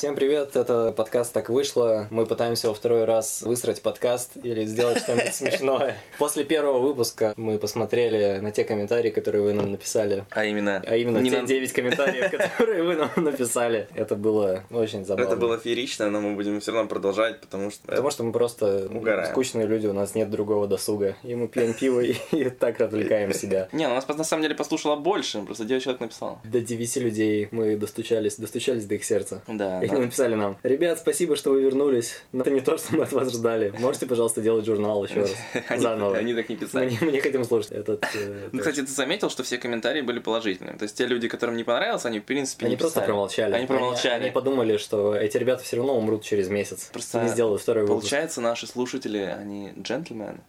Всем привет, это подкаст «Так вышло». Мы пытаемся во второй раз высрать подкаст или сделать что-нибудь смешное. После первого выпуска мы посмотрели на те комментарии, которые вы нам написали. А именно... А именно не те на- 9 комментариев, которые вы нам написали. Это было очень забавно. Это было феерично, но мы будем все равно продолжать, потому что... Потому что мы просто Угораем. скучные люди, у нас нет другого досуга. И мы пьем пиво и, и так развлекаем себя. Не, ну нас на самом деле послушало больше, просто 9 человек написал. До 9 людей мы достучались, достучались до их сердца. Да. Они написали нам, ребят, спасибо, что вы вернулись, но это не то, что мы от вас ждали. Можете, пожалуйста, делать журнал еще раз, Они- заново. Они так не писали. Мы, не- мы не хотим слушать этот... э, Ну, кстати, ты заметил, что все комментарии были положительные. То есть те люди, которым не понравилось, они в принципе Они не просто писали. промолчали. Они промолчали. Они, подумали, что эти ребята все равно умрут через месяц. Просто не сделают второй выпуск. Получается, наши слушатели, они джентльмены.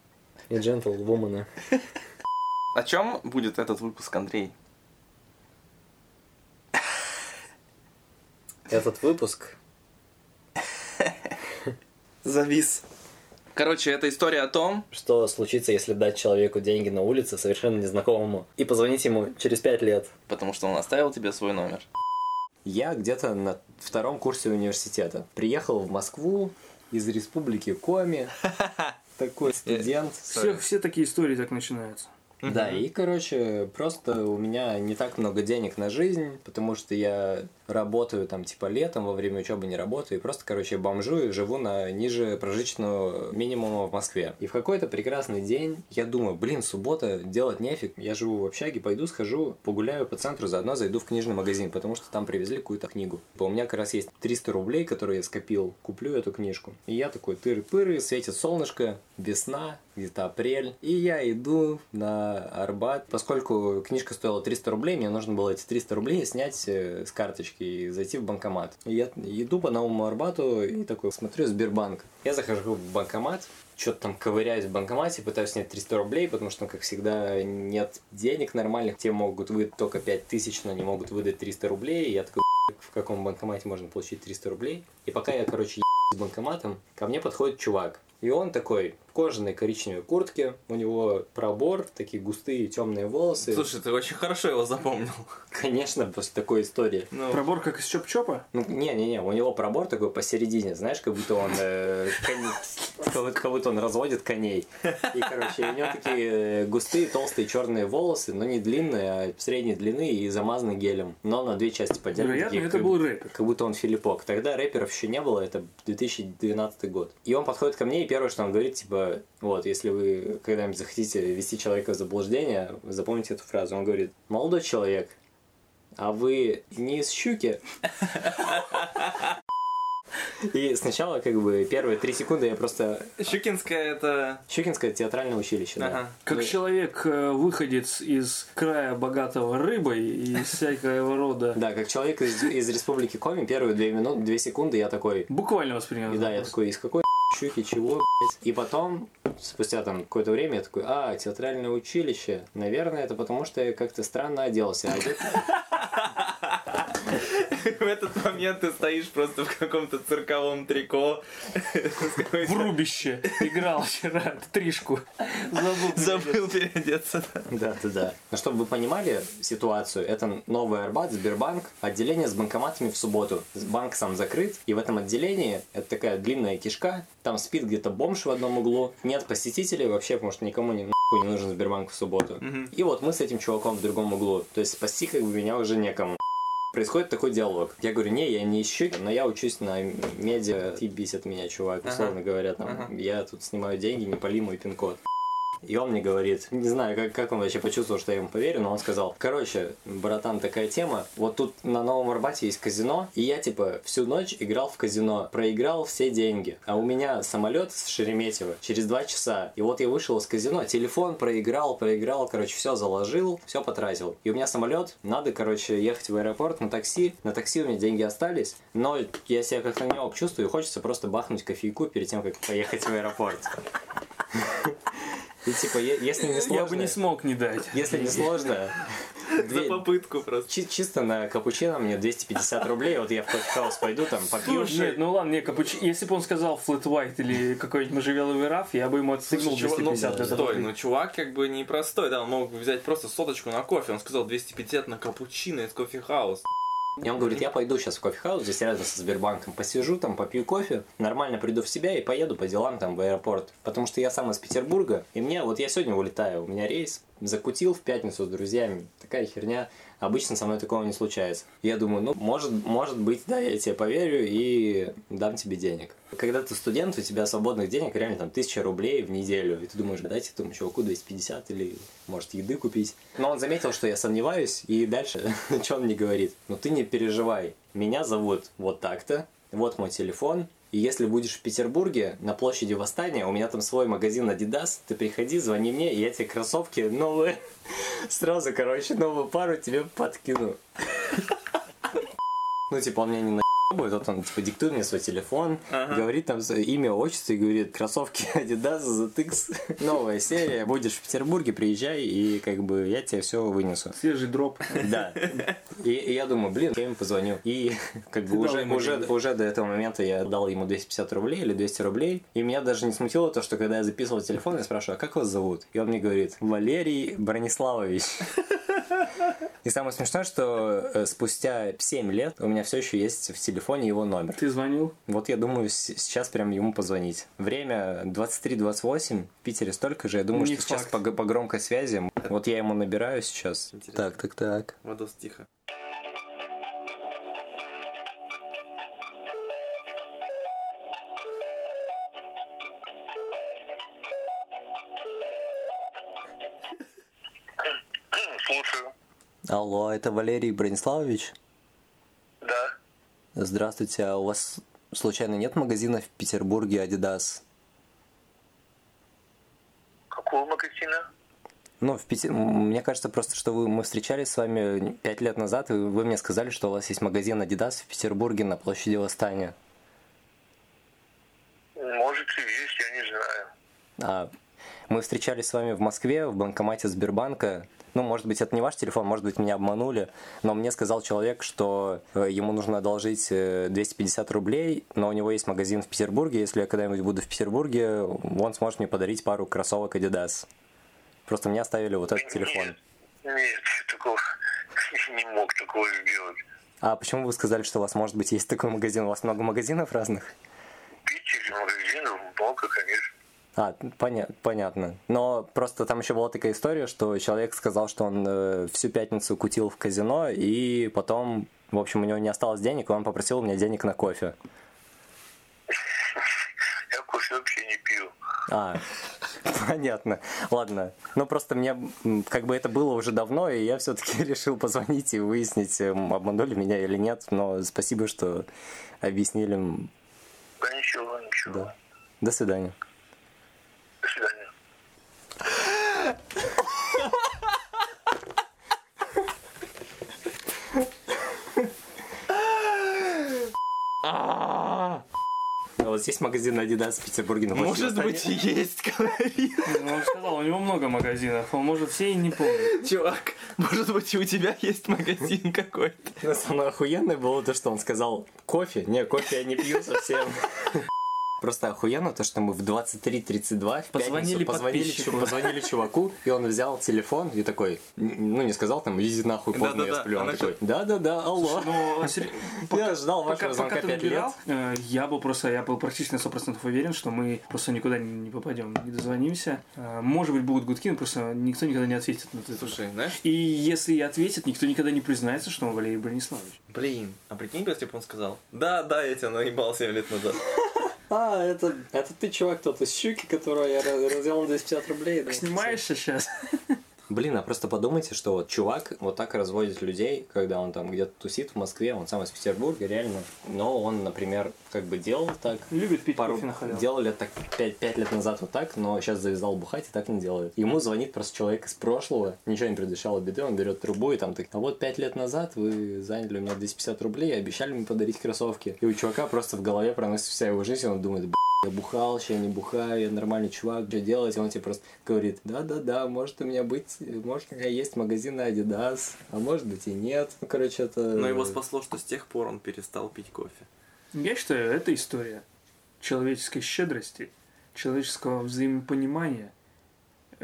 И джентльвумены. О чем будет этот выпуск, Андрей? Этот выпуск... Завис. Короче, это история о том, Что случится, если дать человеку деньги на улице, совершенно незнакомому, и позвонить ему через пять лет? потому что он оставил тебе свой номер. Я где-то на втором курсе университета. Приехал в Москву из республики Коми. Такой студент. Все, все такие истории так начинаются. Да, и, короче, просто у меня не так много денег на жизнь, потому что я работаю там типа летом, во время учебы не работаю, и просто, короче, бомжую и живу на ниже прожиточного минимума в Москве. И в какой-то прекрасный день я думаю, блин, суббота, делать нефиг, я живу в общаге, пойду схожу, погуляю по центру, заодно зайду в книжный магазин, потому что там привезли какую-то книгу. У меня как раз есть 300 рублей, которые я скопил, куплю эту книжку. И я такой тыры-пыры, светит солнышко, весна, где-то апрель, и я иду на Арбат. Поскольку книжка стоила 300 рублей, мне нужно было эти 300 рублей снять э, с карточки и зайти в банкомат. И я иду по новому Арбату и такой смотрю Сбербанк. Я захожу в банкомат, что-то там ковыряюсь в банкомате, пытаюсь снять 300 рублей, потому что, ну, как всегда, нет денег нормальных. Те могут выдать только 5000, но не могут выдать 300 рублей. И я такой, в каком банкомате можно получить 300 рублей? И пока я, короче, с банкоматом, ко мне подходит чувак. И он такой кожаной коричневой куртке, у него пробор, такие густые темные волосы. Слушай, ты очень хорошо его запомнил. Конечно, после такой истории. Ну, Пробор как из Чоп-Чопа? Ну, не-не-не, у него пробор такой посередине, знаешь, как будто он э, конь- как будто- он разводит коней. И, короче, у него такие э, густые, толстые черные волосы, но не длинные, а средней длины и замазаны гелем. Но на две части поделены. Вероятно, такие, это как- был рэпер. как будто он Филиппок. Тогда рэперов еще не было, это 2012 год. И он подходит ко мне, и первое, что он говорит, типа, вот, если вы когда-нибудь захотите ввести человека в заблуждение, запомните эту фразу. Он говорит, молодой человек, а вы не из щуки? И сначала, как бы, первые три секунды я просто... Щукинская это... Щукинское театральное училище, да. Ага. Как Вы- человек, э, выходец из края богатого рыбой и всякого рода. Да, как человек из, из республики Коми, первые две минуты, две секунды я такой... Буквально воспринял. И да, я такой, из какой щуки, чего, блядь? И потом, спустя там какое-то время, я такой, а, театральное училище. Наверное, это потому, что я как-то странно оделся. А В этот момент ты стоишь просто в каком-то цирковом трико. В рубище играл вчера тришку. Забыл. Забыл переодеться. Да, да, да. Но чтобы вы понимали ситуацию, это новый Арбат, Сбербанк, отделение с банкоматами в субботу. Банк сам закрыт, и в этом отделении, это такая длинная кишка, там спит где-то бомж в одном углу, нет посетителей вообще, потому что никому не, нахуй не нужен Сбербанк в субботу. И вот мы с этим чуваком в другом углу, то есть спасти как бы меня уже некому. Происходит такой диалог. Я говорю, не, я не ищу, но я учусь на медиа. Ты бесит меня, чувак, условно говоря. Там, ага. Я тут снимаю деньги, не пали мой пин-код. И он мне говорит, не знаю, как, как он вообще почувствовал, что я ему поверю, но он сказал, короче, братан, такая тема, вот тут на Новом Арбате есть казино, и я, типа, всю ночь играл в казино, проиграл все деньги, а у меня самолет с Шереметьево через два часа, и вот я вышел из казино, телефон проиграл, проиграл, короче, все заложил, все потратил. И у меня самолет, надо, короче, ехать в аэропорт на такси, на такси у меня деньги остались, но я себя как-то не ок чувствую, хочется просто бахнуть кофейку перед тем, как поехать в аэропорт. И типа, если не сложно... Я бы не смог не дать. Если не сложно, За попытку просто. чи- чисто на капучино мне 250 рублей, вот я в Coffee House пойду, там попью. Нет, ну ладно, не, капуч... если бы он сказал flat white или какой-нибудь можжевеловый раф, я бы ему отстегнул Слушай, чувак, ну, 250 для стой, ну чувак как бы непростой, да, он мог бы взять просто соточку на кофе, он сказал 250 на капучино из Coffee House. И он говорит, я пойду сейчас в кофехаус, здесь рядом со Сбербанком, посижу там, попью кофе, нормально приду в себя и поеду по делам там в аэропорт. Потому что я сам из Петербурга, и мне, вот я сегодня улетаю, у меня рейс, закутил в пятницу с друзьями, такая херня. Обычно со мной такого не случается. Я думаю, ну, может, может быть, да, я тебе поверю и дам тебе денег. Когда ты студент, у тебя свободных денег реально там тысяча рублей в неделю. И ты думаешь, дайте этому чуваку 250 или, может, еды купить. Но он заметил, что я сомневаюсь, и дальше, что он мне говорит? Ну, ты не переживай. Меня зовут вот так-то, вот мой телефон, и если будешь в Петербурге, на площади Восстания, у меня там свой магазин Adidas, ты приходи, звони мне, и я тебе кроссовки новые, сразу, короче, новую пару тебе подкину. Ну, типа, он меня не будет, вот он типа диктует мне свой телефон, Ага. говорит там свое имя, отчество и говорит, кроссовки Adidas ZX, новая серия, будешь в Петербурге, приезжай, и как бы я тебе все вынесу. Свежий дроп. Да. И, и я думаю, блин, я ему позвоню. И как бы уже, уже, деньги. уже до этого момента я дал ему 250 рублей или 200 рублей. И меня даже не смутило то, что когда я записывал телефон, я спрашиваю, а как вас зовут? И он мне говорит, Валерий Брониславович. И самое смешное, что э, спустя 7 лет у меня все еще есть в телефоне его номер. Ты звонил? Вот я думаю с- сейчас прям ему позвонить. Время 23.28, в Питере столько же. Я думаю, Не что сейчас факт. по, г- по громкой связи. Вот я ему набираю сейчас. Интересно. Так, так, так. Водос тихо. Алло, это Валерий Брониславович? Да. Здравствуйте, а у вас случайно нет магазина в Петербурге Adidas? Какого магазина? Ну, в м, мне кажется просто, что вы, мы встречались с вами пять лет назад, и вы мне сказали, что у вас есть магазин Adidas в Петербурге на площади Восстания. Может и есть, я не знаю. А, мы встречались с вами в Москве, в банкомате Сбербанка. Ну, может быть, это не ваш телефон, может быть, меня обманули, но мне сказал человек, что э, ему нужно одолжить э, 250 рублей, но у него есть магазин в Петербурге. Если я когда-нибудь буду в Петербурге, он сможет мне подарить пару кроссовок Adidas. Просто мне оставили вот этот телефон. Нет, нет, такого не мог такого сделать. А почему вы сказали, что у вас, может быть, есть такой магазин? У вас много магазинов разных? Питере магазинов много, конечно. А, поня- понятно. Но просто там еще была такая история, что человек сказал, что он э, всю пятницу кутил в казино, и потом, в общем, у него не осталось денег, и он попросил у меня денег на кофе. Я кофе вообще не пью. А, понятно. Ладно. Ну, просто мне, как бы это было уже давно, и я все-таки решил позвонить и выяснить, м, обманули меня или нет. Но спасибо, что объяснили. Да ничего, ничего. Да. До свидания. До свидания. Вот здесь магазин Adidas в Петербурге на Может быть, есть, говорит. Ну, он сказал, у него много магазинов, он может все и не помнит. Чувак, может быть, и у тебя есть магазин какой-то. Самое охуенное было то, что он сказал кофе. Не, кофе я не пью совсем. Просто охуенно то, что мы в 23.32 в Позвонили пятницу позвонили, чу- позвонили чуваку, и он взял телефон и такой, ну не сказал там, иди нахуй, поздно я Да-да-да, сплю. Он она такой, да-да-да, алло. Ну, Я ждал вашего пока, звонка пока ты 5 лет. э, я был просто, я был практически на 100% уверен, что мы просто никуда не, попадем, не дозвонимся. Э, Может быть, будут гудки, но просто никто никогда не ответит на это. Слушай, знаешь, И если и ответит, никто никогда не признается, что он Валерий Брониславович. блин, а прикинь, если бы он сказал, да, да, я тебя наебал 7 лет назад. А, это, это ты, чувак, тот из щуки, которого я развел на 250 рублей. Снимаешься сейчас? Блин, а просто подумайте, что вот чувак вот так разводит людей, когда он там где-то тусит в Москве, он сам из Петербурга, реально. Но он, например, как бы делал так, Любит пить пару кофе на халяву. делали так 5, лет назад вот так, но сейчас завязал бухать и так не делает. Ему звонит просто человек из прошлого, ничего не предвещало беды, он берет трубу и там так, а вот 5 лет назад вы заняли у меня 250 рублей и обещали мне подарить кроссовки. И у чувака просто в голове проносится вся его жизнь, и он думает, «Б***ь, я бухал, сейчас не бухаю, я нормальный чувак, что делать? И он тебе просто говорит, да-да-да, может у меня быть, может у меня есть магазин на Adidas, а может быть и нет. Ну, короче, это... Но его спасло, что с тех пор он перестал пить кофе. Я считаю, это история человеческой щедрости, человеческого взаимопонимания,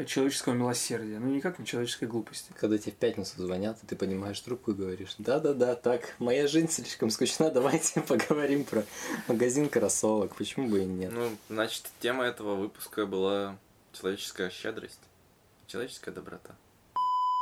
человеческого милосердия, ну никак не человеческой глупости. Когда тебе в пятницу звонят, и ты понимаешь трубку и говоришь, да-да-да, так, моя жизнь слишком скучна, давайте поговорим про магазин кроссовок, почему бы и нет. Ну, значит, тема этого выпуска была человеческая щедрость, человеческая доброта.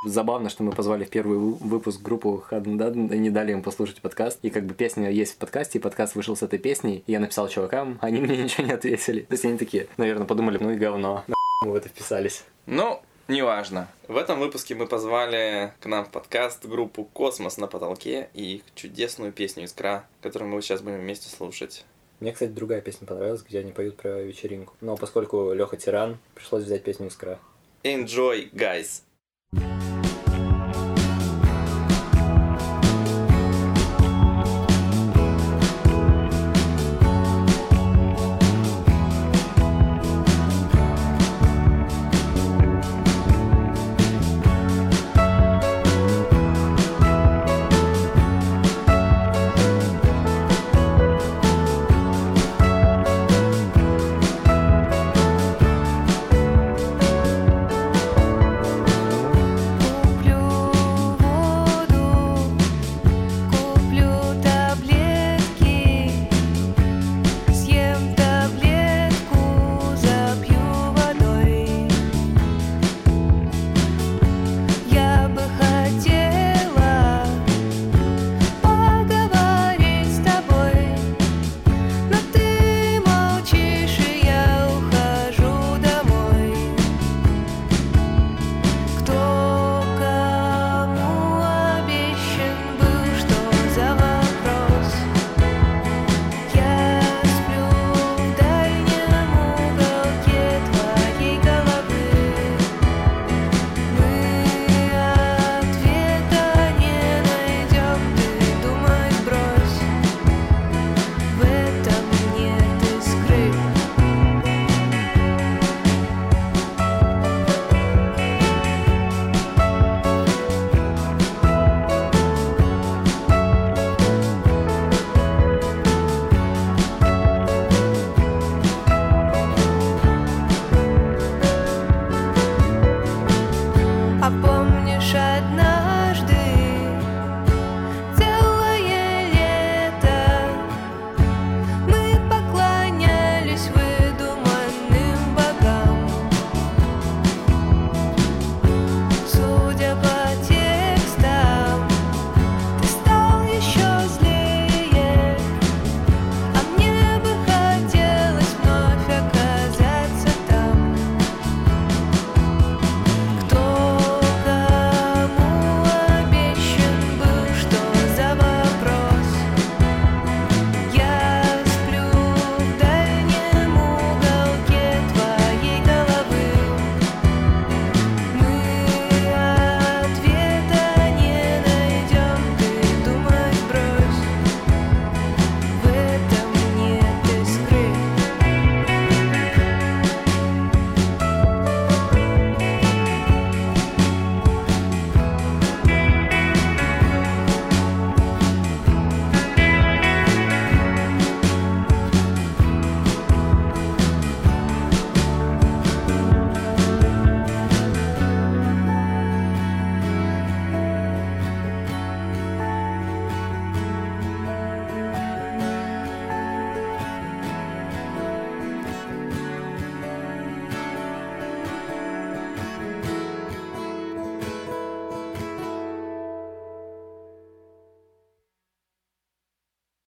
Забавно, что мы позвали в первый вы- выпуск группу Хадендаden и не дали им послушать подкаст. И как бы песня есть в подкасте, и подкаст вышел с этой песней. И я написал чувакам, они мне ничего не ответили. То есть они такие, наверное, подумали, ну и говно. Мы в это вписались. Ну, неважно. В этом выпуске мы позвали к нам в подкаст группу «Космос на потолке» и их чудесную песню «Искра», которую мы сейчас будем вместе слушать. Мне, кстати, другая песня понравилась, где они поют про вечеринку. Но поскольку Леха тиран, пришлось взять песню «Искра». Enjoy, guys!